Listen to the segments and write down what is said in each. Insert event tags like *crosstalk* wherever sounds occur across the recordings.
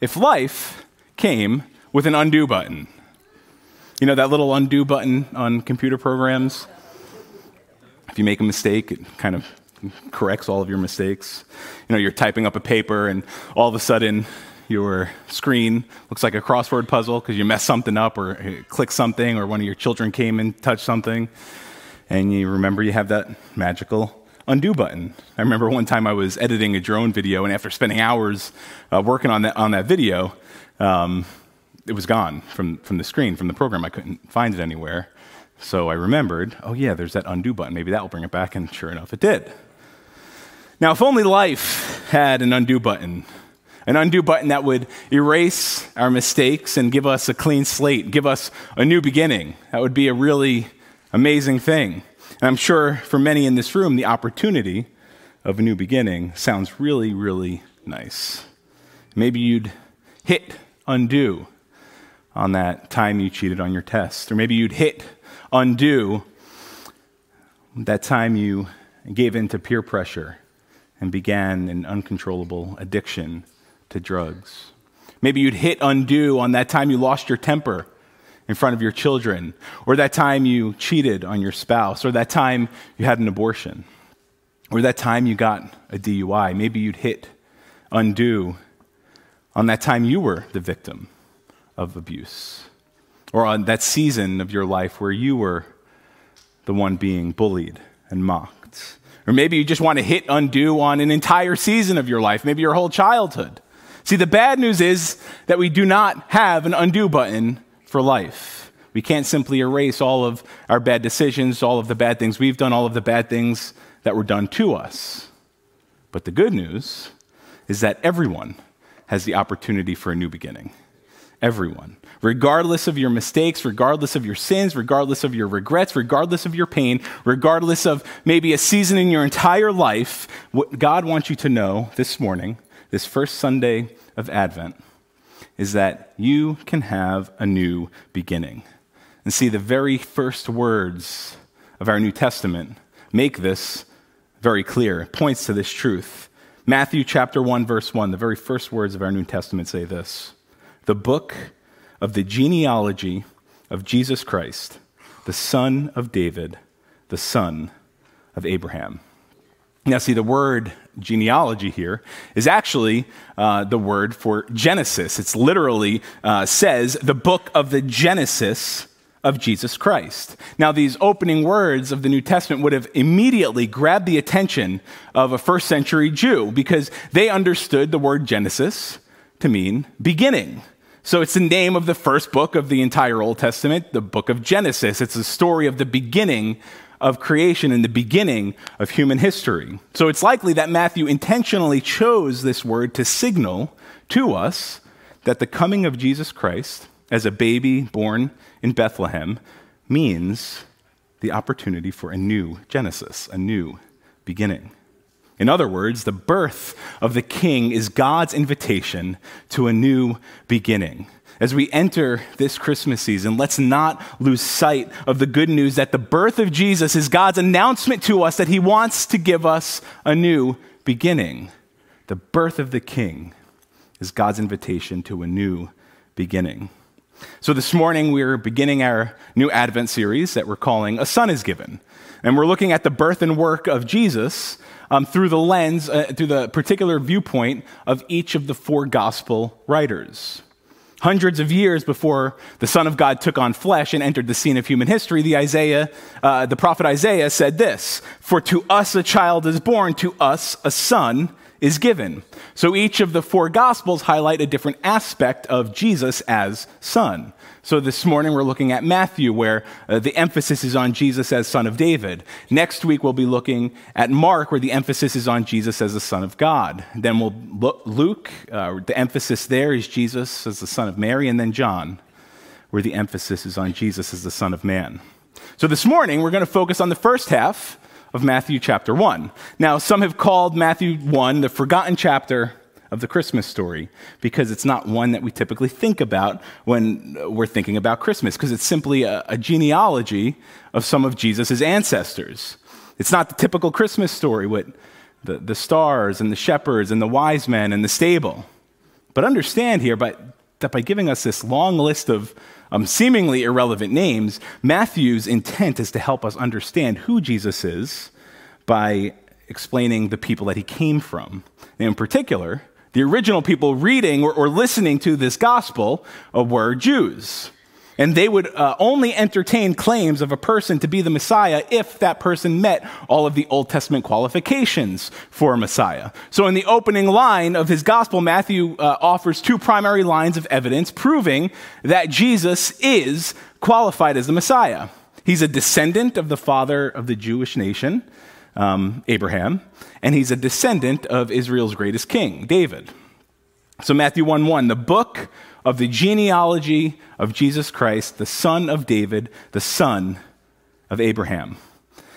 if life came with an undo button? You know, that little undo button on computer programs? If you make a mistake, it kind of corrects all of your mistakes. You know, you're typing up a paper and all of a sudden your screen looks like a crossword puzzle because you messed something up or clicked something or one of your children came and touched something. And you remember you have that magical undo button. I remember one time I was editing a drone video, and after spending hours uh, working on that, on that video, um, it was gone from, from the screen, from the program. I couldn't find it anywhere. So I remembered, oh, yeah, there's that undo button. Maybe that will bring it back. And sure enough, it did. Now, if only life had an undo button, an undo button that would erase our mistakes and give us a clean slate, give us a new beginning. That would be a really amazing thing. And I'm sure for many in this room, the opportunity of a new beginning sounds really, really nice. Maybe you'd hit undo on that time you cheated on your test, or maybe you'd hit undo that time you gave in to peer pressure and began an uncontrollable addiction to drugs. Maybe you'd hit undo on that time you lost your temper in front of your children, or that time you cheated on your spouse, or that time you had an abortion, or that time you got a DUI. Maybe you'd hit undo on that time you were the victim of abuse, or on that season of your life where you were the one being bullied and mocked. Or maybe you just want to hit undo on an entire season of your life, maybe your whole childhood. See, the bad news is that we do not have an undo button for life. We can't simply erase all of our bad decisions, all of the bad things we've done, all of the bad things that were done to us. But the good news is that everyone has the opportunity for a new beginning. Everyone. Regardless of your mistakes, regardless of your sins, regardless of your regrets, regardless of your pain, regardless of maybe a season in your entire life, what God wants you to know this morning this first Sunday of Advent is that you can have a new beginning. And see, the very first words of our New Testament make this very clear, it points to this truth. Matthew chapter 1, verse 1, the very first words of our New Testament say this The book of the genealogy of Jesus Christ, the son of David, the son of Abraham. Now, see, the word genealogy here is actually uh, the word for Genesis. It's literally uh, says the book of the Genesis of Jesus Christ. Now, these opening words of the New Testament would have immediately grabbed the attention of a first century Jew because they understood the word Genesis to mean beginning. So it's the name of the first book of the entire Old Testament, the book of Genesis. It's the story of the beginning of creation and the beginning of human history. So it's likely that Matthew intentionally chose this word to signal to us that the coming of Jesus Christ as a baby born in Bethlehem means the opportunity for a new Genesis, a new beginning. In other words, the birth of the king is God's invitation to a new beginning as we enter this Christmas season, let's not lose sight of the good news that the birth of Jesus is God's announcement to us that he wants to give us a new beginning. The birth of the King is God's invitation to a new beginning. So this morning, we're beginning our new Advent series that we're calling A Son is Given. And we're looking at the birth and work of Jesus um, through the lens, uh, through the particular viewpoint of each of the four gospel writers. Hundreds of years before the Son of God took on flesh and entered the scene of human history, the Isaiah, uh, the prophet Isaiah said this: "For to us a child is born, to us a son is given." So each of the four gospels highlight a different aspect of Jesus as son. So this morning we're looking at Matthew, where uh, the emphasis is on Jesus as son of David. Next week we'll be looking at Mark, where the emphasis is on Jesus as the son of God. Then we'll look Luke, uh, the emphasis there is Jesus as the son of Mary, and then John, where the emphasis is on Jesus as the son of man. So this morning we're going to focus on the first half of Matthew chapter 1. Now, some have called Matthew 1 the forgotten chapter of the Christmas story because it's not one that we typically think about when we're thinking about Christmas, because it's simply a, a, genealogy of some of Jesus' ancestors. It's not the typical Christmas story with the, the stars and the shepherds and the wise men and the stable. But understand here but, that by giving us this long list of um, seemingly irrelevant names, Matthew's intent is to help us understand who Jesus is by explaining the people that he came from. And in particular, the original people reading or, or listening to this gospel were Jews. And they would uh, only entertain claims of a person to be the Messiah if that person met all of the Old Testament qualifications for a Messiah. So, in the opening line of his gospel, Matthew uh, offers two primary lines of evidence proving that Jesus is qualified as the Messiah. He's a descendant of the father of the Jewish nation, um, Abraham, and he's a descendant of Israel's greatest king, David. So, Matthew 1 1, the book of the genealogy of Jesus Christ, the son of David, the son of Abraham.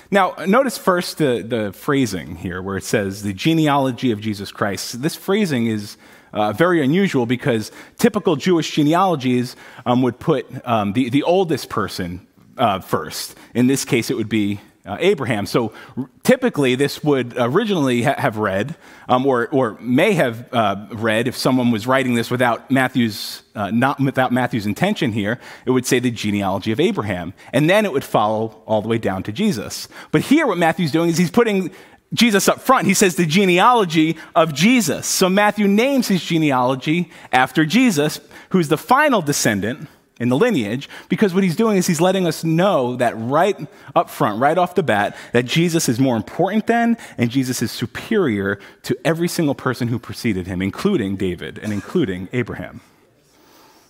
Now, notice first the, the phrasing here where it says the genealogy of Jesus Christ. This phrasing is uh, very unusual because typical Jewish genealogies um, would put um, the, the oldest person uh, first. In this case, it would be uh, Abraham. So r- typically, this would originally ha- have read, um, or, or may have uh, read, if someone was writing this without Matthew's, uh, not without Matthew's intention here, it would say the genealogy of Abraham. And then it would follow all the way down to Jesus. But here, what Matthew's doing is he's putting Jesus up front. He says the genealogy of Jesus. So Matthew names his genealogy after Jesus, who's the final descendant in the lineage because what he's doing is he's letting us know that right up front, right off the bat, that Jesus is more important than and Jesus is superior to every single person who preceded him, including David and including Abraham.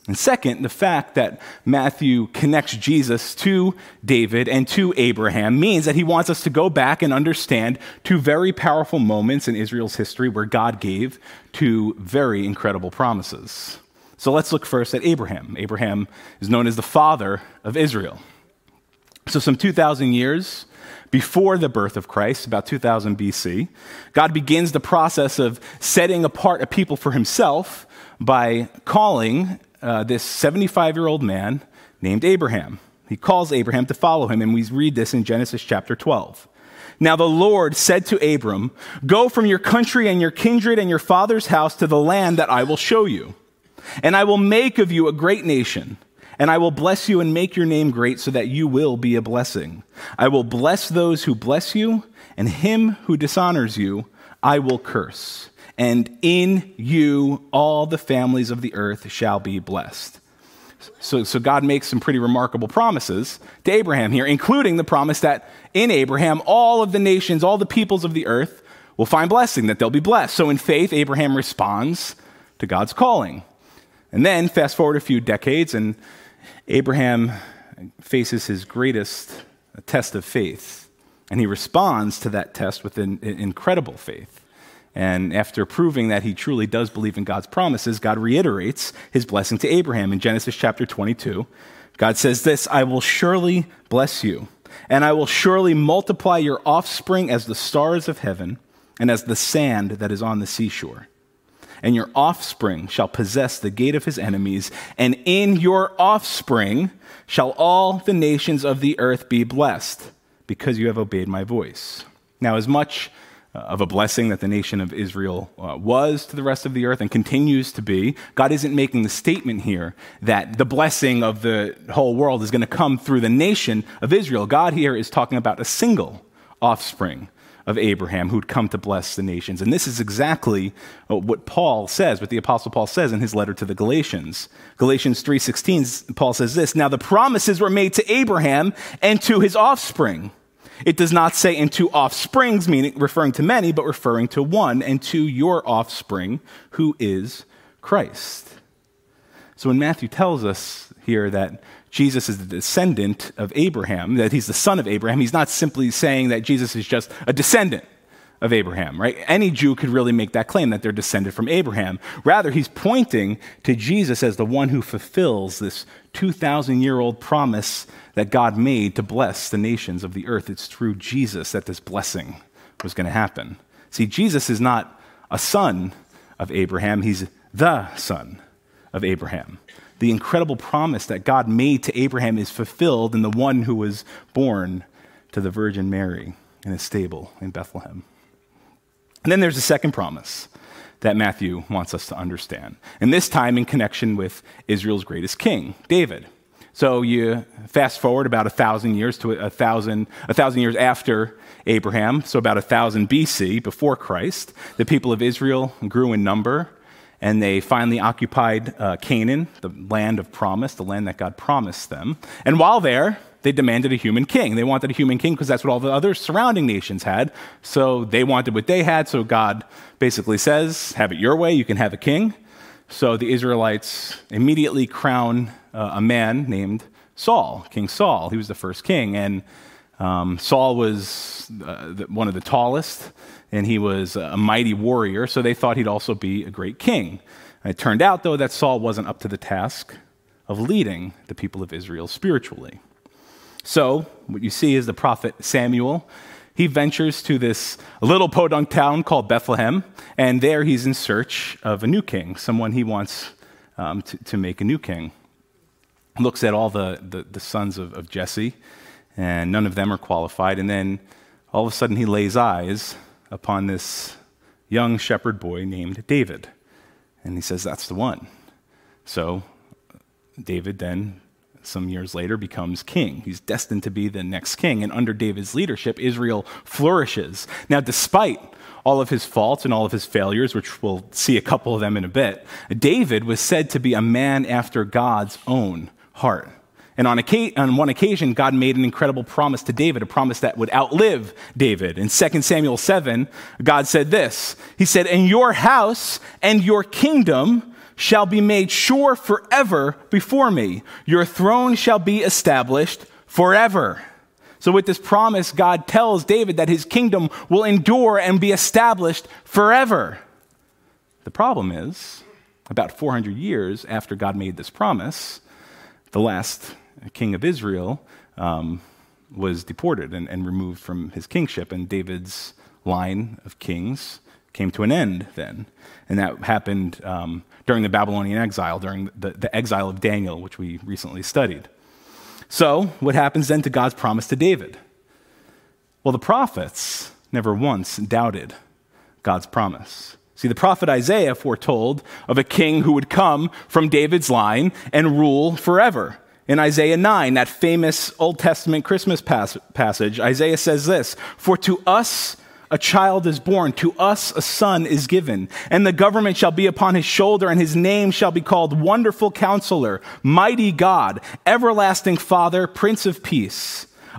And second, the fact that Matthew connects Jesus to David and to Abraham means that he wants us to go back and understand two very powerful moments in Israel's history where God gave two very incredible promises. So let's look first at Abraham. Abraham is known as the father of Israel. So, some 2,000 years before the birth of Christ, about 2000 BC, God begins the process of setting apart a people for himself by calling uh, this 75 year old man named Abraham. He calls Abraham to follow him, and we read this in Genesis chapter 12. Now the Lord said to Abram, Go from your country and your kindred and your father's house to the land that I will show you. And I will make of you a great nation, and I will bless you and make your name great so that you will be a blessing. I will bless those who bless you, and him who dishonors you, I will curse. And in you all the families of the earth shall be blessed. So, so God makes some pretty remarkable promises to Abraham here, including the promise that in Abraham, all of the nations, all the peoples of the earth will find blessing, that they'll be blessed. So in faith, Abraham responds to God's calling. And then, fast forward a few decades, and Abraham faces his greatest test of faith. And he responds to that test with an, incredible faith. And after proving that he truly does believe in God's promises, God reiterates his blessing to Abraham in Genesis chapter 22. God says this I will surely bless you, and I will surely multiply your offspring as the stars of heaven and as the sand that is on the seashore and your offspring shall possess the gate of his enemies, and in your offspring shall all the nations of the earth be blessed, because you have obeyed my voice. Now, as much uh, of a blessing that the nation of Israel uh, was to the rest of the earth and continues to be. God isn't making the statement here that the blessing of the whole world is going to come through the nation of Israel. God here is talking about a single offspring of Abraham who'd come to bless the nations. And this is exactly uh, what Paul says, what the apostle Paul says in his letter to the Galatians. Galatians 3:16 Paul says this, "Now the promises were made to Abraham and to his offspring." It does not say into offsprings meaning referring to many, but referring to one and to your offspring who is Christ. So when Matthew tells us here that Jesus is the descendant of Abraham, that he's the son of Abraham, he's not simply saying that Jesus is just a descendant of Abraham, right? Any Jew could really make that claim that they're descended from Abraham. Rather, he's pointing to Jesus as the one who fulfills this 2,000 year old promise that God made to bless the nations of the earth. It's through Jesus that this blessing was going to happen. See, Jesus is not a son of Abraham, he's the son of Abraham the incredible promise that God made to Abraham is fulfilled in the one who was born to the Virgin Mary in a stable in Bethlehem. And then there's a second promise that Matthew wants us to understand, and this time in connection with Israel's greatest king, David. So you fast forward about a thousand years to a thousand, a thousand years after Abraham, so about a thousand BC, before Christ. The people of Israel grew in number and they finally occupied uh, Canaan, the land of promise, the land that God promised them. And while there, they demanded a human king. They wanted a human king because that's what all the other surrounding nations had. So they wanted what they had. So God basically says, Have it your way, you can have a king. So the Israelites immediately crown uh, a man named Saul, King Saul. He was the first king. And um, Saul was uh, one of the tallest and he was a mighty warrior, so they thought he'd also be a great king. It turned out, though, that Saul wasn't up to the task of leading the people of Israel spiritually. So, what you see is the prophet Samuel. He ventures to this little podunk town called Bethlehem, and there he's in search of a new king, someone he wants um, to, to, make a new king. Looks at all the, the, the sons of, of Jesse, and none of them are qualified. And then all of a sudden he lays eyes upon this young shepherd boy named David. And he says, That's the one. So David then, some years later, becomes king. He's destined to be the next king. And under David's leadership, Israel flourishes. Now, despite all of his faults and all of his failures, which we'll see a couple of them in a bit, David was said to be a man after God's own heart. And on, on, one occasion, God made an incredible promise to David, a promise that would outlive David. In 2 Samuel 7, God said this He said, And your house and your kingdom shall be made sure forever before me. Your throne shall be established forever. So, with this promise, God tells David that his kingdom will endure and be established forever. The problem is, about 400 years after God made this promise, the last king of Israel, um, was deported and, and, removed from his kingship, and David's line of kings came to an end then. And that happened um, during the Babylonian exile, during the, the exile of Daniel, which we recently studied. So, what happens then to God's promise to David? Well, the prophets never once doubted God's promise. See, the prophet Isaiah foretold of a king who would come from David's line and rule forever. In Isaiah 9, that famous Old Testament Christmas pas- passage, Isaiah says this For to us a child is born, to us a son is given, and the government shall be upon his shoulder, and his name shall be called Wonderful Counselor, Mighty God, Everlasting Father, Prince of Peace.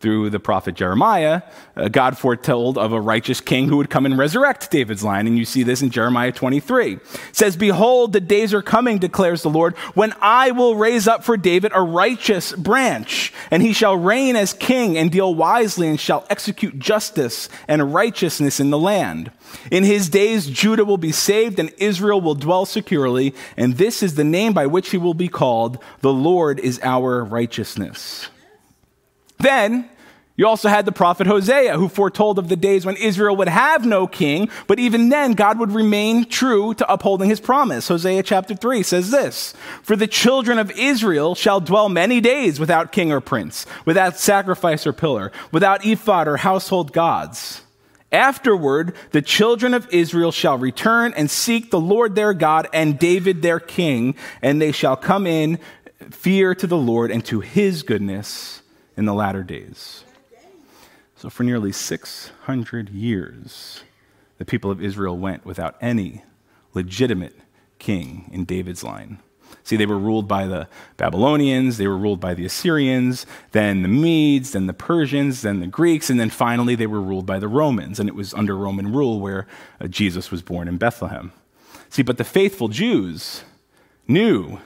through the prophet Jeremiah, uh, God foretold of a righteous king who would come and resurrect David's line. And you see this in Jeremiah 23. It says, Behold, the days are coming, declares the Lord, when I will raise up for David a righteous branch, and he shall reign as king and deal wisely and shall execute justice and righteousness in the land. In his days, Judah will be saved and Israel will dwell securely. And this is the name by which he will be called. The Lord is our righteousness. Then You also had the prophet Hosea, who foretold of the days when Israel would have no king, but even then, God would remain true to upholding his promise. Hosea chapter 3 says this For the children of Israel shall dwell many days without king or prince, without sacrifice or pillar, without ephod or household gods. Afterward, the children of Israel shall return and seek the Lord their God and David their king, and they shall come in fear to the Lord and to his goodness in the latter days. So, for nearly 600 years, the people of Israel went without any legitimate king in David's line. See, they were ruled by the Babylonians, they were ruled by the Assyrians, then the Medes, then the Persians, then the Greeks, and then finally they were ruled by the Romans. And it was under Roman rule where uh, Jesus was born in Bethlehem. See, but the faithful Jews knew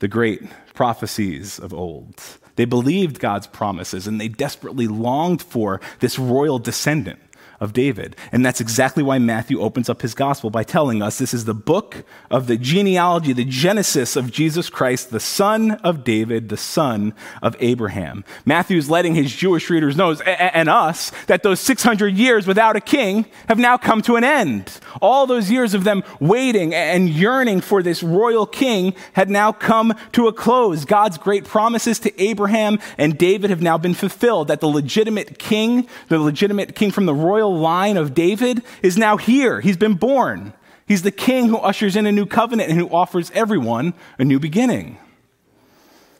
the great prophecies of old. They believed God's promises and they desperately longed for this royal descendant of David. And that's exactly why Matthew opens up his gospel by telling us this is the book of the genealogy, the genesis of Jesus Christ, the son of David, the son of Abraham. Matthew's letting his Jewish readers know, and us, that those 600 years without a king have now come to an end. All those years of them waiting and yearning for this royal king had now come to a close. God's great promises to Abraham and David have now been fulfilled, that the legitimate king, the legitimate king from the royal line of David is now here. He's been born. He's the king who ushers in a new covenant and who offers everyone a new beginning.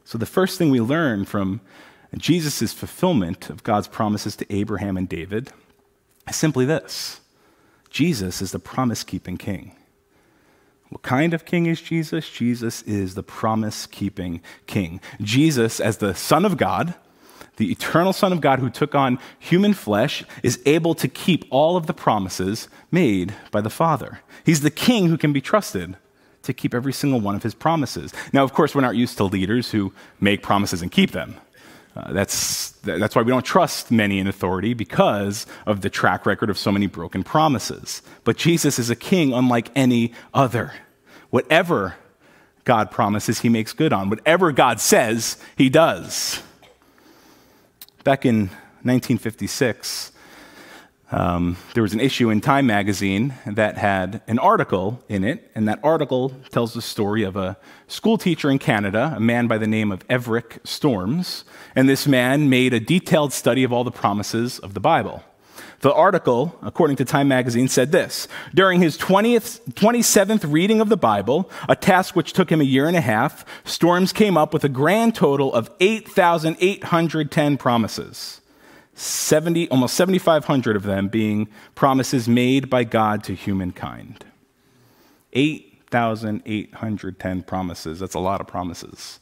So, the first thing we learn from Jesus' fulfillment of God's promises to Abraham and David is simply this Jesus is the promise keeping king. What kind of king is Jesus? Jesus is the promise keeping king. Jesus, as the Son of God, the eternal Son of God who took on human flesh, is able to keep all of the promises made by the Father. He's the king who can be trusted to keep every single one of his promises. Now, of course, we're not used to leaders who make promises and keep them. Uh, that's, that's why we don't trust many in authority because of the track record of so many broken promises. But Jesus is a king unlike any other. Whatever God promises, he makes good on. Whatever God says, he does. Back in 1956, um, there was an issue in Time magazine that had an article in it, and that article tells the story of a school teacher in Canada, a man by the name of Everek Storms, and this man made a detailed study of all the promises of the Bible. The article, according to Time magazine, said this During his 20th, 27th reading of the Bible, a task which took him a year and a half, Storms came up with a grand total of 8,810 promises. 70, almost 7,500 of them being promises made by God to humankind. 8,810 promises. That's a lot of promises.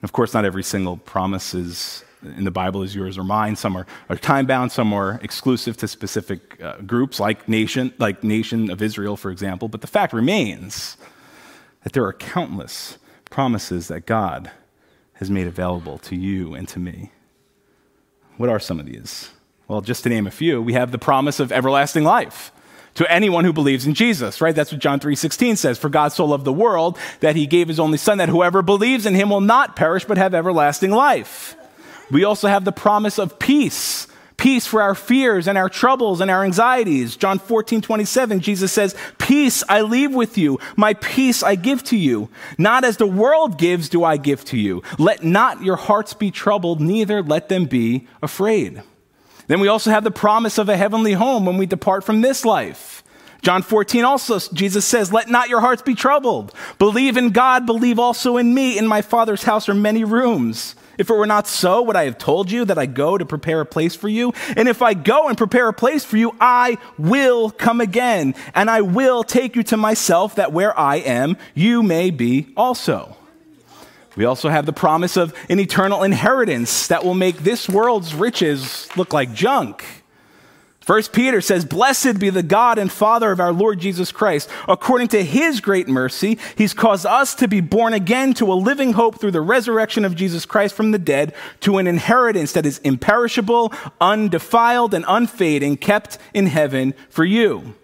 And of course, not every single promise is in the Bible is yours or mine. Some are, are time bound, some are exclusive to specific uh, groups, like nation, like nation of Israel, for example. But the fact remains that there are countless promises that God has made available to you and to me. What are some of these? Well, just to name a few, we have the promise of everlasting life to anyone who believes in Jesus, right? That's what John 3:16 says, "For God so loved the world that he gave his only son that whoever believes in him will not perish but have everlasting life." We also have the promise of peace. Peace for our fears and our troubles and our anxieties. John 14, 27, Jesus says, Peace I leave with you, my peace I give to you. Not as the world gives, do I give to you. Let not your hearts be troubled, neither let them be afraid. Then we also have the promise of a heavenly home when we depart from this life. John 14 also, Jesus says, Let not your hearts be troubled. Believe in God, believe also in me. In my Father's house are many rooms. If it were not so, would I have told you that I go to prepare a place for you? And if I go and prepare a place for you, I will come again, and I will take you to myself, that where I am, you may be also. We also have the promise of an eternal inheritance that will make this world's riches look like junk. First Peter says, Blessed be the God and Father of our Lord Jesus Christ. According to his great mercy, he's caused us to be born again to a living hope through the resurrection of Jesus Christ from the dead, to an inheritance that is imperishable, undefiled, and unfading, kept in heaven for you.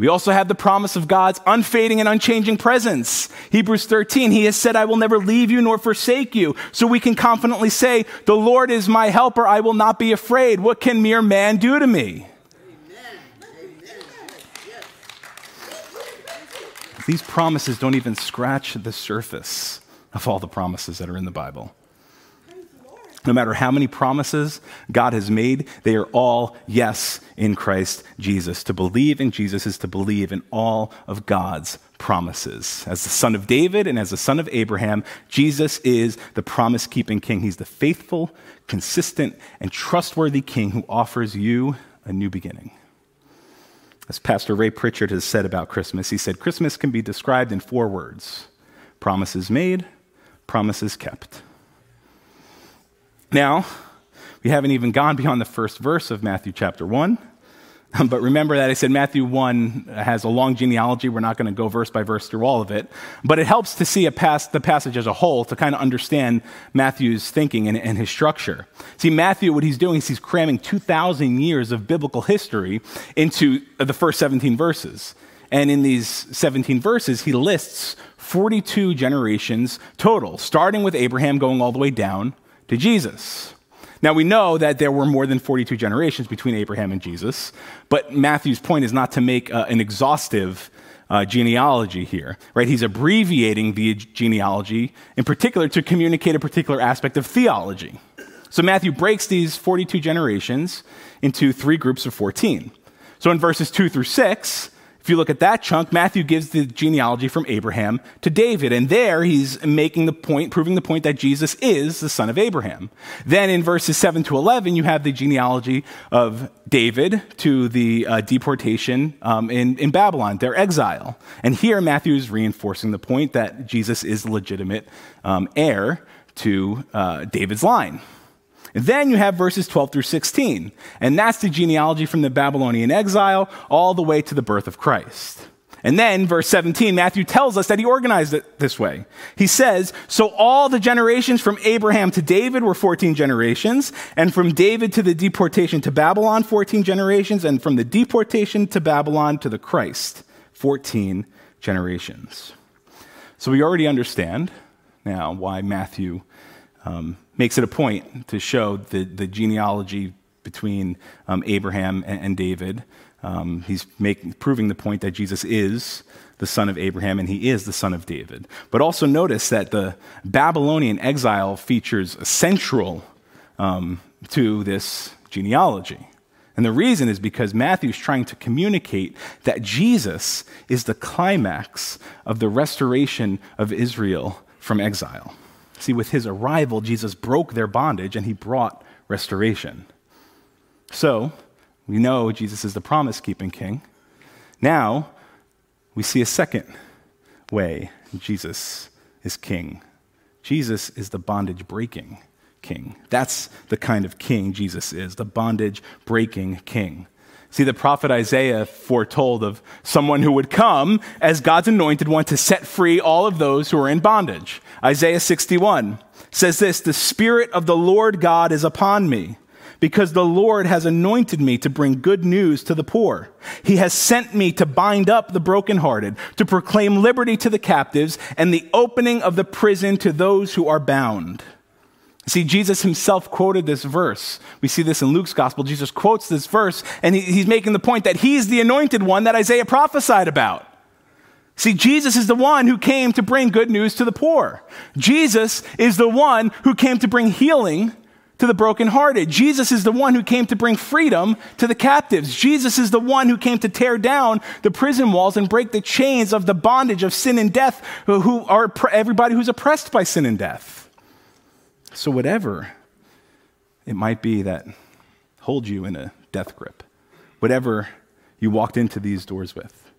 We also have the promise of God's unfading and unchanging presence. Hebrews 13, He has said, I will never leave you nor forsake you. So we can confidently say, The Lord is my helper. I will not be afraid. What can mere man do to me? These promises don't even scratch the surface of all the promises that are in the Bible. No matter how many promises God has made, they are all yes in Christ Jesus. To believe in Jesus is to believe in all of God's promises. As the son of David and as the son of Abraham, Jesus is the promise keeping king. He's the faithful, consistent, and trustworthy king who offers you a new beginning. As Pastor Ray Pritchard has said about Christmas, he said, Christmas can be described in four words promises made, promises kept. Now, we haven't even gone beyond the first verse of Matthew chapter 1. *laughs* But remember that I said Matthew 1 has a long genealogy. We're not going to go verse by verse through all of it. But it helps to see the passage as a whole to kind of understand Matthew's thinking and, and his structure. See, Matthew, what he's doing is he's cramming 2,000 years of biblical history into the first 17 verses. And in these 17 verses, he lists 42 generations total, starting with Abraham, going all the way down to Jesus. Now, we know that there were more than 42 generations between Abraham and Jesus, but Matthew's point is not to make uh, an exhaustive uh, genealogy here, right? He's abbreviating the genealogy, in particular, to communicate a particular aspect of theology. So Matthew breaks these 42 generations into three groups of 14. So in verses 2 through 6, if you look at that chunk, Matthew gives the genealogy from Abraham to David. And there he's making the point, proving the point that Jesus is the son of Abraham. Then in verses 7 to 11, you have the genealogy of David to the uh, deportation um, in, in Babylon, their exile. And here Matthew is reinforcing the point that Jesus is legitimate um, heir to uh, David's line. Then you have verses 12 through 16, and that's the genealogy from the Babylonian exile all the way to the birth of Christ. And then, verse 17, Matthew tells us that he organized it this way. He says, So all the generations from Abraham to David were 14 generations, and from David to the deportation to Babylon, 14 generations, and from the deportation to Babylon to the Christ, 14 generations. So we already understand now why Matthew um, makes it a point to show the, the genealogy between um, Abraham and, and David. Um, he's make, proving the point that Jesus is the son of Abraham and he is the son of David. But also notice that the Babylonian exile features central um, to this genealogy. And the reason is because Matthew's trying to communicate that Jesus is the climax of the restoration of Israel from exile. See, with his arrival, Jesus broke their bondage and he brought restoration. So, we know Jesus is the promise keeping king. Now, we see a second way Jesus is king. Jesus is the bondage breaking king. That's the kind of king Jesus is, the bondage breaking king. See, the prophet Isaiah foretold of someone who would come as God's anointed one to set free all of those who are in bondage. Isaiah 61 says this The Spirit of the Lord God is upon me, because the Lord has anointed me to bring good news to the poor. He has sent me to bind up the brokenhearted, to proclaim liberty to the captives, and the opening of the prison to those who are bound See, Jesus himself quoted this verse. We see this in Luke's gospel. Jesus quotes this verse, and he, he's making the point that he's the anointed one that Isaiah prophesied about. See, Jesus is the one who came to bring good news to the poor. Jesus is the one who came to bring healing to the brokenhearted. Jesus is the one who came to bring freedom to the captives. Jesus is the one who came to tear down the prison walls and break the chains of the bondage of sin and death, who are everybody who's oppressed by sin and death. So, whatever it might be that holds you in a death grip, whatever you walked into these doors with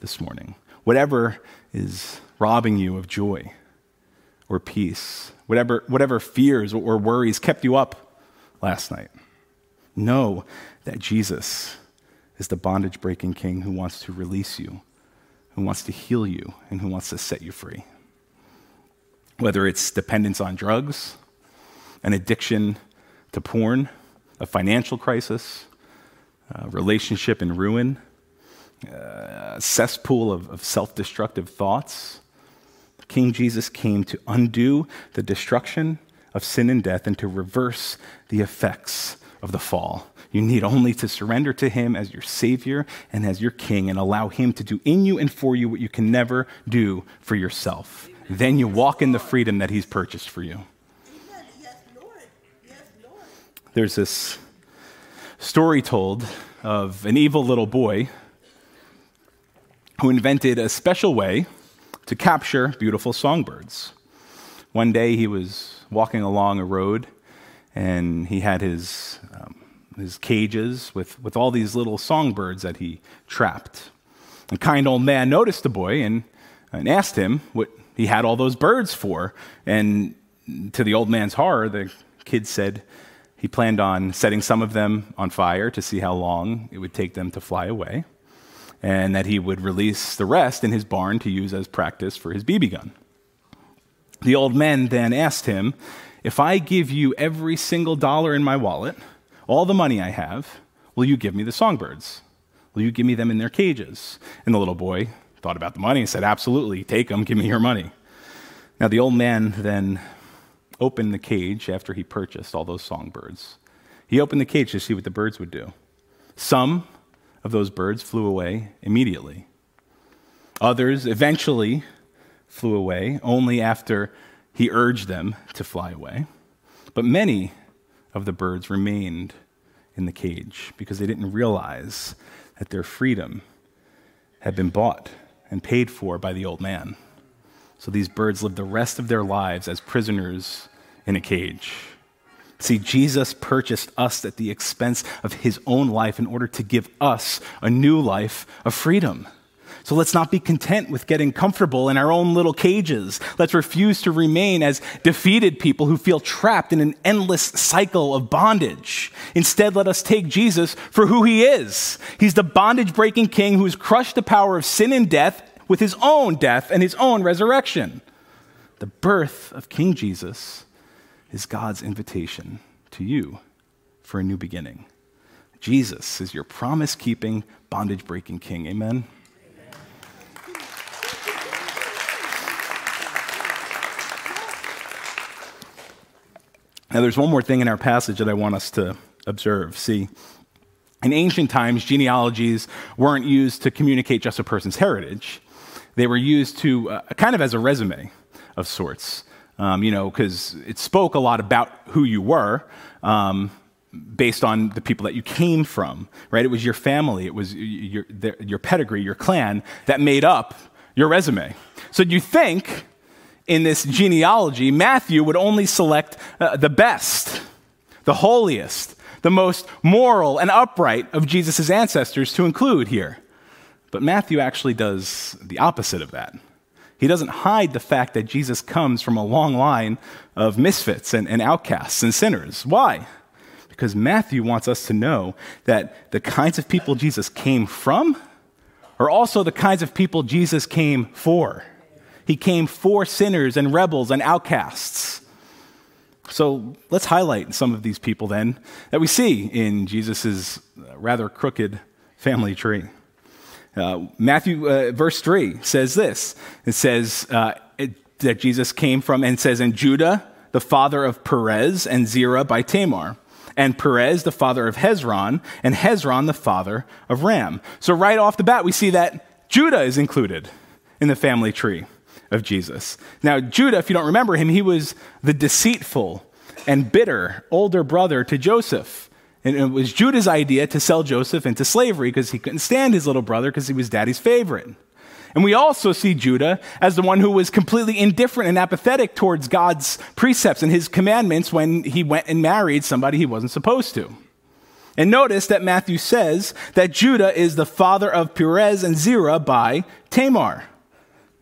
this morning, whatever is robbing you of joy or peace, whatever, whatever fears or worries kept you up last night, know that Jesus is the bondage breaking king who wants to release you, who wants to heal you, and who wants to set you free. Whether it's dependence on drugs, an addiction to porn, a financial crisis, a relationship in ruin, uh, cesspool of, of self destructive thoughts. King Jesus came to undo the destruction of sin and death and to reverse the effects of the fall. You need only to surrender to Him as your Savior and as your King and allow Him to do in you and for you what you can never do for yourself. Then you walk in the freedom that He's purchased for you. There's this story told of an evil little boy who invented a special way to capture beautiful songbirds. One day he was walking along a road and he had his, um, his cages with, with all these little songbirds that he trapped. A kind old man noticed the boy and, and asked him what he had all those birds for. And to the old man's horror, the kid said he planned on setting some of them on fire to see how long it would take them to fly away and that he would release the rest in his barn to use as practice for his BB gun. The old man then asked him, If I give you every single dollar in my wallet, all the money I have, will you give me the songbirds? Will you give me them in their cages? And the little boy thought about the money and said, Absolutely, take them, give me your money. Now, the old man then opened the cage after he purchased all those songbirds. He opened the cage to see what the birds would do. Some of those birds flew away immediately. Others eventually flew away only after he urged them to fly away. But many of the birds remained in the cage because they didn't realize that their freedom had been bought and paid for by the old man. So these birds lived the rest of their lives as prisoners in a cage. See, Jesus purchased us at the expense of his own life in order to give us a new life of freedom. So let's not be content with getting comfortable in our own little cages. Let's refuse to remain as defeated people who feel trapped in an endless cycle of bondage. Instead, let us take Jesus for who he is. He's the bondage breaking king who has crushed the power of sin and death with his own death and his own resurrection. The birth of King Jesus is God's invitation to you for a new beginning. Jesus is your promise keeping, bondage breaking king. Amen? Now, there's one more thing in our passage that I want us to observe. See, in ancient times, genealogies weren't used to communicate just a person's heritage, they were used to uh, kind of as a resume of sorts um, you know, because it spoke a lot about who you were. Um, based on the people that you came from, right? It was your family, it was your, your pedigree, your clan that made up your resume. So do you think in this genealogy, Matthew would only select uh, the best, the holiest, the most moral and upright of Jesus' ancestors to include here. But Matthew actually does the opposite of that. He doesn't hide the fact that Jesus comes from a long line of misfits and, and outcasts and sinners. Why? Because Matthew wants us to know that the kinds of people Jesus came from are also the kinds of people Jesus came for. He came for sinners and rebels and outcasts. So let's highlight some of these people then that we see in Jesus' rather crooked family tree. Uh, Matthew, uh, verse 3 says this it says uh, it, that Jesus came from, and says, and Judah, the father of Perez, and Zerah by Tamar. And Perez, the father of Hezron, and Hezron, the father of Ram. So, right off the bat, we see that Judah is included in the family tree of Jesus. Now, Judah, if you don't remember him, he was the deceitful and bitter older brother to Joseph. And it was Judah's idea to sell Joseph into slavery because he couldn't stand his little brother because he was daddy's favorite. And we also see Judah as the one who was completely indifferent and apathetic towards God's precepts and his commandments when he went and married somebody he wasn't supposed to. And notice that Matthew says that Judah is the father of Perez and Zerah by Tamar.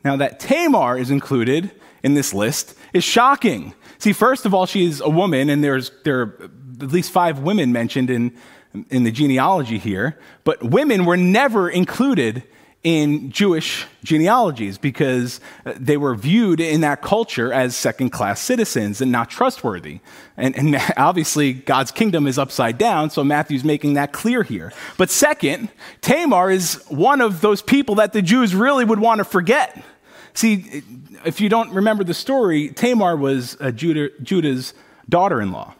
Now, that Tamar is included in this list is shocking. See, first of all, she is a woman, and there's, there at least five women mentioned in, in the genealogy here, but women were never included in Jewish genealogies because they were viewed in that culture as second class citizens and not trustworthy. And, and, *laughs* obviously, God's kingdom is upside down, so Matthew's making that clear here. But second, Tamar is one of those people that the Jews really would want to forget. See, if you don't remember the story, Tamar was Judah, Judah's daughter in law.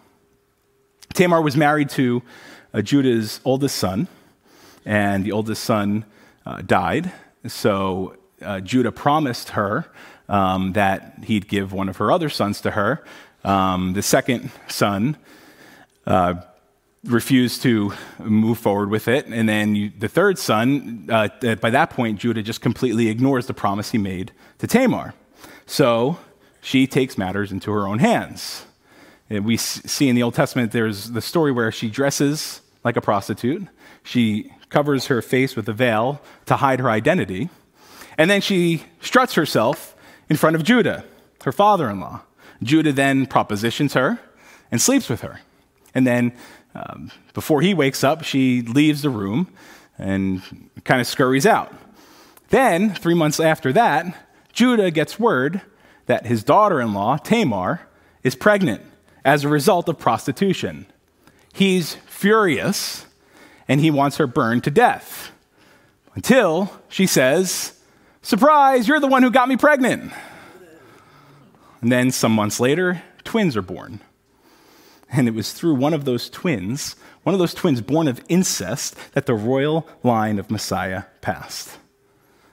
Tamar was married to Judah's oldest son, and the oldest son uh, died. So uh, Judah promised her um, that he'd give one of her other sons to her. Um, the second son uh, refused to move forward with it. And then you, the third son, uh, by that point, Judah just completely ignores the promise he made to Tamar. So she takes matters into her own hands. We see in the Old Testament, there's the story where she dresses like a prostitute. She covers her face with a veil to hide her identity. And then she struts herself in front of Judah, her father in law. Judah then propositions her and sleeps with her. And then, um, before he wakes up, she leaves the room and kind of scurries out. Then, three months after that, Judah gets word that his daughter in law, Tamar, is pregnant as a result of prostitution. He's furious and he wants her burned to death. Until she says, Surprise, you're the one who got me pregnant. And then some months later, twins are born. And it was through one of those twins, one of those twins born of incest, that the royal line of Messiah passed.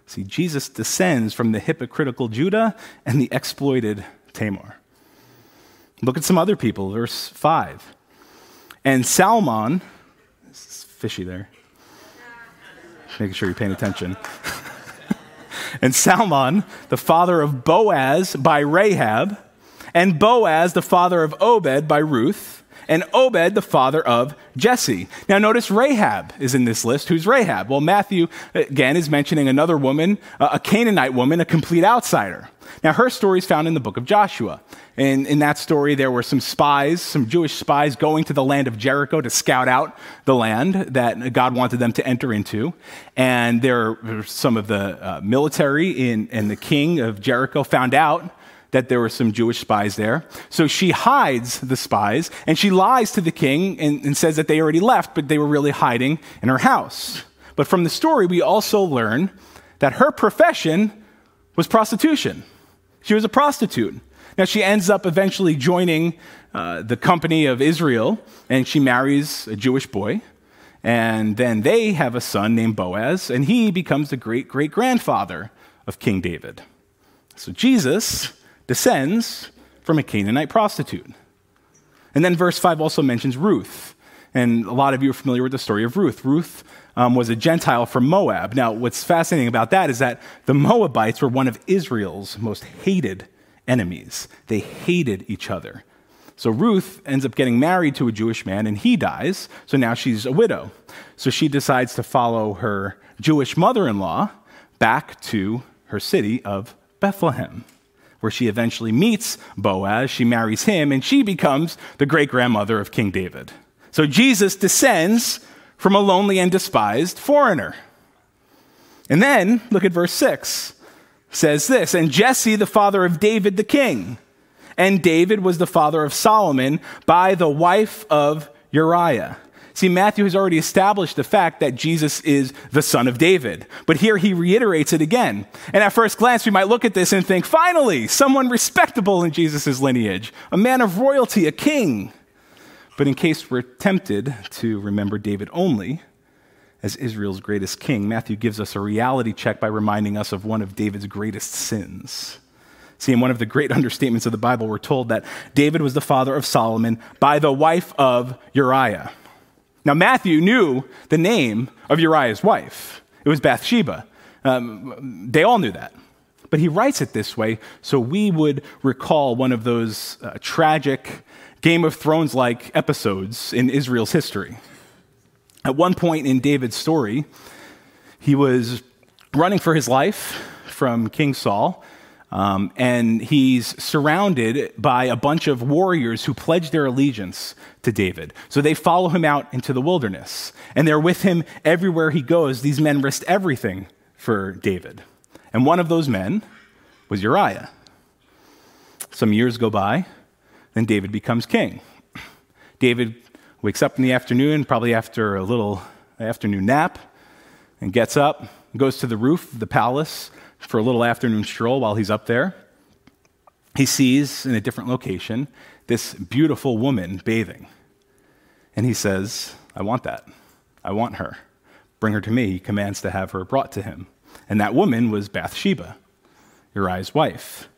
See, Jesus descends from the hypocritical Judah and the exploited Tamar. Look at some other people, verse 5. And Salmon—this is fishy there. Making sure you're paying attention. *laughs* and Salmon, the father of Boaz by Rahab, and Boaz, the father of Obed by Ruth, and Obed, the father of Jesse. Now, notice Rahab is in this list. Who's Rahab? Well, Matthew, again, is mentioning another woman, a Canaanite woman, a complete outsider. Now, her story is found in the book of Joshua. And in that story, there were some spies, some Jewish spies going to the land of Jericho to scout out the land that God wanted them to enter into. And there were some of the uh, military in, and the king of Jericho found out that there were some Jewish spies there. So she hides the spies and she lies to the king and, and says that they already left, but they were really hiding in her house. But from the story, we also learn that her profession was prostitution. She was a prostitute. Now, she ends up eventually joining uh, the company of Israel, and she marries a Jewish boy. And then they have a son named Boaz, and he becomes the great great grandfather of King David. So Jesus descends from a Canaanite prostitute. And then verse 5 also mentions Ruth. And a lot of you are familiar with the story of Ruth. Ruth um, was a Gentile from Moab. Now, what's fascinating about that is that the Moabites were one of Israel's most hated enemies. They hated each other. So Ruth ends up getting married to a Jewish man and he dies. So now she's a widow. So she decides to follow her Jewish mother in law back to her city of Bethlehem, where she eventually meets Boaz. She marries him and she becomes the great grandmother of King David. So Jesus descends from a lonely and despised foreigner. And then look at verse 6 says this And Jesse, the father of David the king, and David was the father of Solomon by the wife of Uriah. See, Matthew has already established the fact that Jesus is the son of David. But here he reiterates it again. And at first glance, we might look at this and think, finally, someone respectable in Jesus' lineage, a man of royalty, a king. But in case we're tempted to remember David only as Israel's greatest king, Matthew gives us a reality check by reminding us of one of David's greatest sins. See, in one of the great *laughs* understatements of the Bible, we're told that David was the father of Solomon by the wife of Uriah. Now, Matthew knew the name of Uriah's wife, it was Bathsheba. Um, they all knew that. But he writes it this way so we would recall one of those uh, tragic Game of Thrones like episodes in Israel's history. At one point in David's story, he was running for his life from King Saul, um, and he's surrounded by a bunch of warriors who pledge their allegiance to David. So they follow him out into the wilderness, and they're with him everywhere he goes. These men risk everything for David. And one of those men was Uriah. Some years go by, then David becomes king. David wakes up in the afternoon, probably after a little afternoon nap, and gets up, goes to the roof of the palace for a little afternoon stroll while he's up there. He sees in a different location this beautiful woman bathing. And he says, I want that. I want her. Bring her to me. He commands to have her brought to him. And that woman was Bathsheba, Uriah's wife.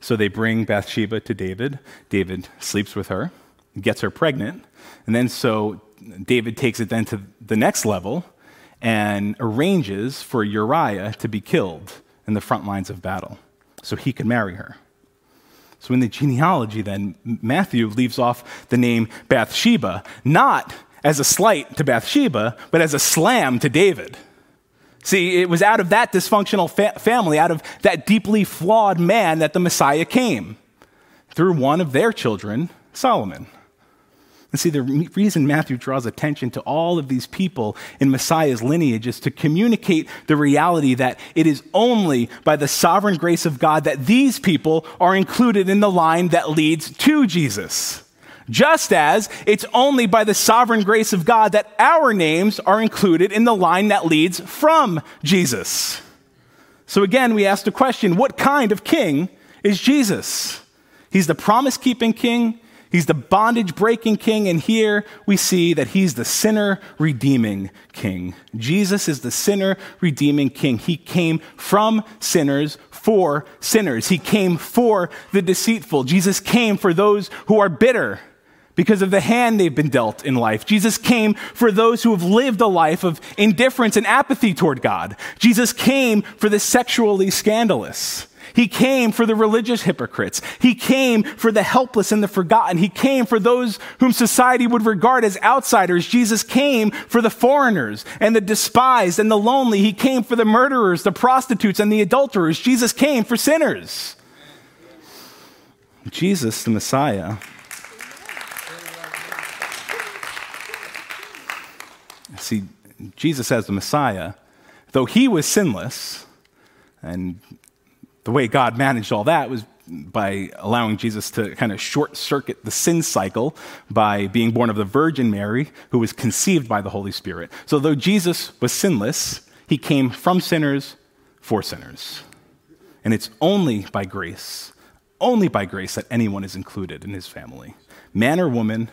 So they bring Bathsheba to David. David sleeps with her, gets her pregnant. And then so David takes it then to the next level and arranges for Uriah to be killed in the front lines of battle so he could marry her. So in the genealogy, then, Matthew leaves off the name Bathsheba, not as a slight to Bathsheba, but as a slam to David. See, it was out of that dysfunctional fa- family, out of that deeply flawed man, that the Messiah came through one of their children, Solomon. And see, the reason Matthew draws attention to all of these people in Messiah's lineage is to communicate the reality that it is only by the sovereign grace of God that these people are included in the line that leads to Jesus. Just as it's only by the sovereign grace of God that our names are included in the line that leads from Jesus. So again, we ask the question what kind of king is Jesus? He's the promise keeping king. He's the bondage breaking king, and here we see that he's the sinner redeeming king. Jesus is the sinner redeeming king. He came from sinners for sinners. He came for the deceitful. Jesus came for those who are bitter because of the hand they've been dealt in life. Jesus came for those who have lived a life of indifference and apathy toward God. Jesus came for the sexually scandalous. He came for the religious hypocrites. He came for the helpless and the forgotten. He came for those whom society would regard as outsiders. Jesus came for the foreigners and the despised and the lonely. He came for the murderers, the prostitutes, and the adulterers. Jesus came for sinners. Jesus, the Messiah, See, Jesus as the Messiah, though he was sinless, and the way God managed all that was by allowing Jesus to kind of short circuit the sin cycle by being born of the Virgin Mary, who was conceived by the Holy Spirit. So, though Jesus was sinless, he came from sinners for sinners. And it's only by grace, only by grace that anyone is included in his family man or woman,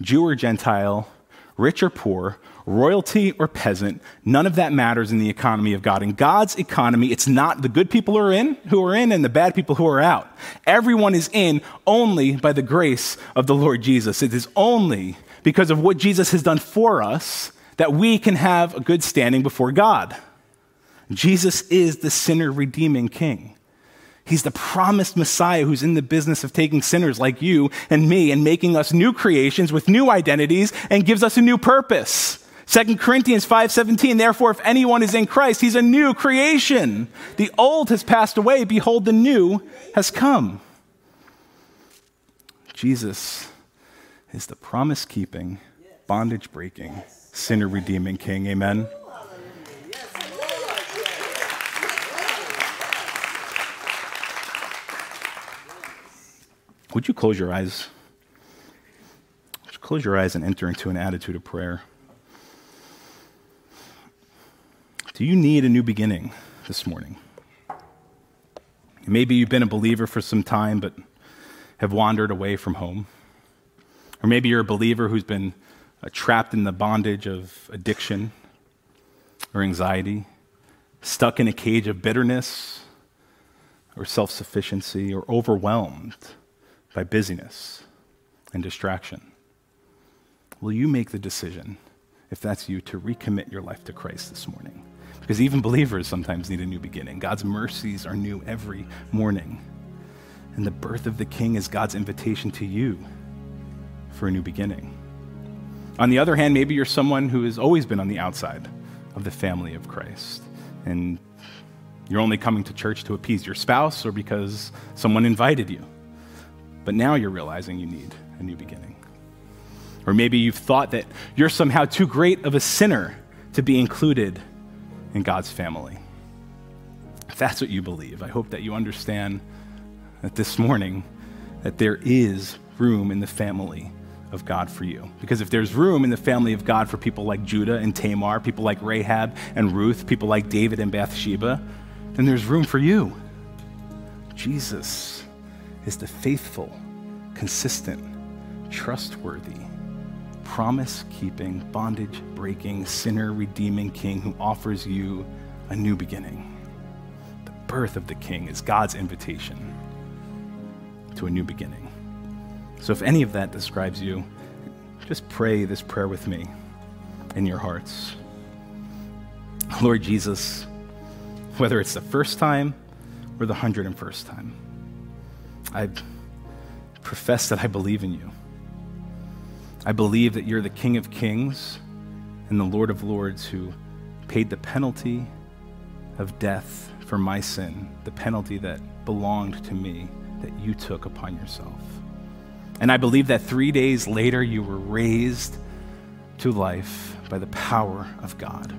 Jew or Gentile, rich or poor, royalty or peasant, none of that matters in the economy of God. In God's economy, it's not the good people who are in, who are in, and the bad people who are out. Everyone is in only by the grace of the Lord Jesus. It is only because of what Jesus has done for us that we can have a good standing before God. Jesus is the sinner redeeming king. He's the promised Messiah who's in the business of taking sinners like you and me and making us new creations with new identities and gives us a new purpose. 2 Corinthians 5:17 Therefore if anyone is in Christ he's a new creation. The old has passed away behold the new has come. Jesus is the promise keeping, bondage breaking, sinner redeeming king. Amen. Would you close your eyes? Close your eyes and enter into an attitude of prayer. Do you need a new beginning this morning? Maybe you've been a believer for some time but have wandered away from home. Or maybe you're a believer who's been uh, trapped in the bondage of addiction or anxiety, stuck in a cage of bitterness or self sufficiency, or overwhelmed by busyness and distraction. Will you make the decision, if that's you, to recommit your life to Christ this morning? Because even believers sometimes need a new beginning. God's mercies are new every morning. And the birth of the King is God's invitation to you for a new beginning. On the other hand, maybe you're someone who has always been on the outside of the family of Christ. And you're only coming to church to appease your spouse or because someone invited you. But now you're realizing you need a new beginning. Or maybe you've thought that you're somehow too great of a sinner to be included in God's family. if that's what you believe, I hope that you understand that this morning that there is room in the family of God for you. Because if there's room in the family of God for people like Judah and Tamar, people like Rahab and Ruth, people like David and Bathsheba, then there's room for you. Jesus is the faithful, consistent, trustworthy, promise keeping, bondage breaking, sinner redeeming king who offers you a new beginning. The birth of the king is God's invitation to a new beginning. So if any of that describes you, just pray this prayer with me in your hearts. Lord Jesus, whether it's the first time or the 101st time, I profess that I believe in you. I believe that you're the King of Kings and the Lord of Lords who paid the penalty of death for my sin, the penalty that belonged to me that you took upon yourself. And I believe that three days later you were raised to life by the power of God.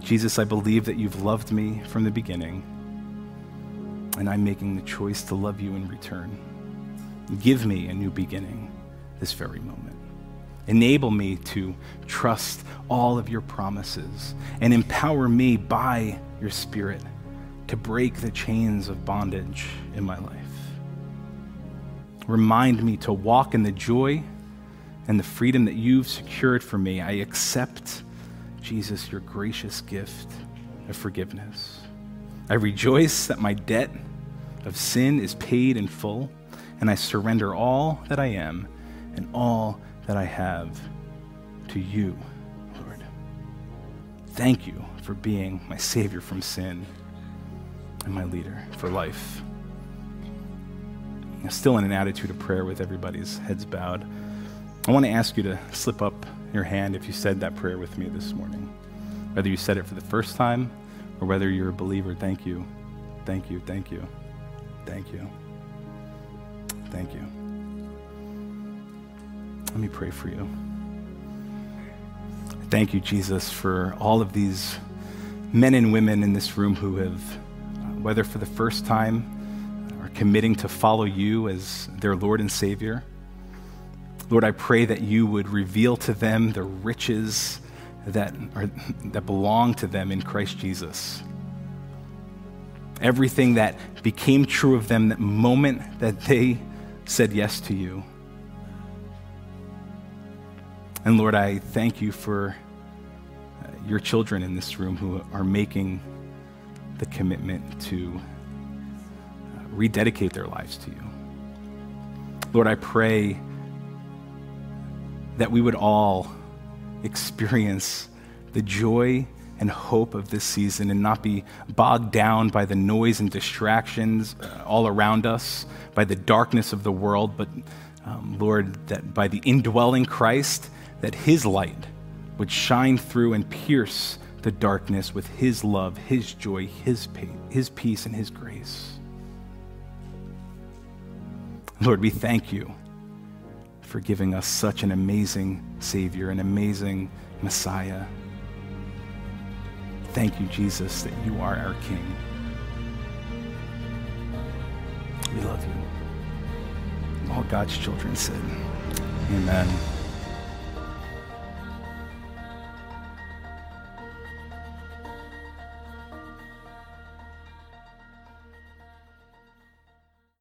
Jesus, I believe that you've loved me from the beginning, and I'm making the choice to love you in return. Give me a new beginning this very moment. Enable me to trust all of your promises and empower me by your Spirit to break the chains of bondage in my life. Remind me to walk in the joy and the freedom that you've secured for me. I accept, Jesus, your gracious gift of forgiveness. I rejoice that my debt of sin is paid in full, and I surrender all that I am and all that I have to you, Lord. Thank you for being my Savior from sin and my leader for life still in an attitude of prayer with everybody's heads bowed, I want to ask you to slip up your hand if you said that prayer with me this morning. Whether you said it for the first time or whether you're a believer, thank you. Thank you. Thank you. Thank you. Thank you. Let me pray for you. Thank you, Jesus, for all of these men and women in this room who have, whether for the first time are committing to follow you as their Lord and Savior. Lord, I pray that you would reveal to them the riches that, are, that belong to them in Christ Jesus. Everything that became true of them that moment that they said yes to you. And Lord, I thank you for uh, your children in this room who are making the commitment to rededicate their lives to you. Lord, I pray that we would all experience the joy and hope of this season and not be bogged down by the noise and distractions uh, all around us, by the darkness of the world, but um, Lord, that by the indwelling Christ, that his light would shine through and pierce the darkness with his love, his joy, his, pain, his peace, and his grace. Lord, we thank you for giving us such an amazing Savior, an amazing Messiah. Thank you, Jesus, that you are our King. We love you. All God's children said, Amen.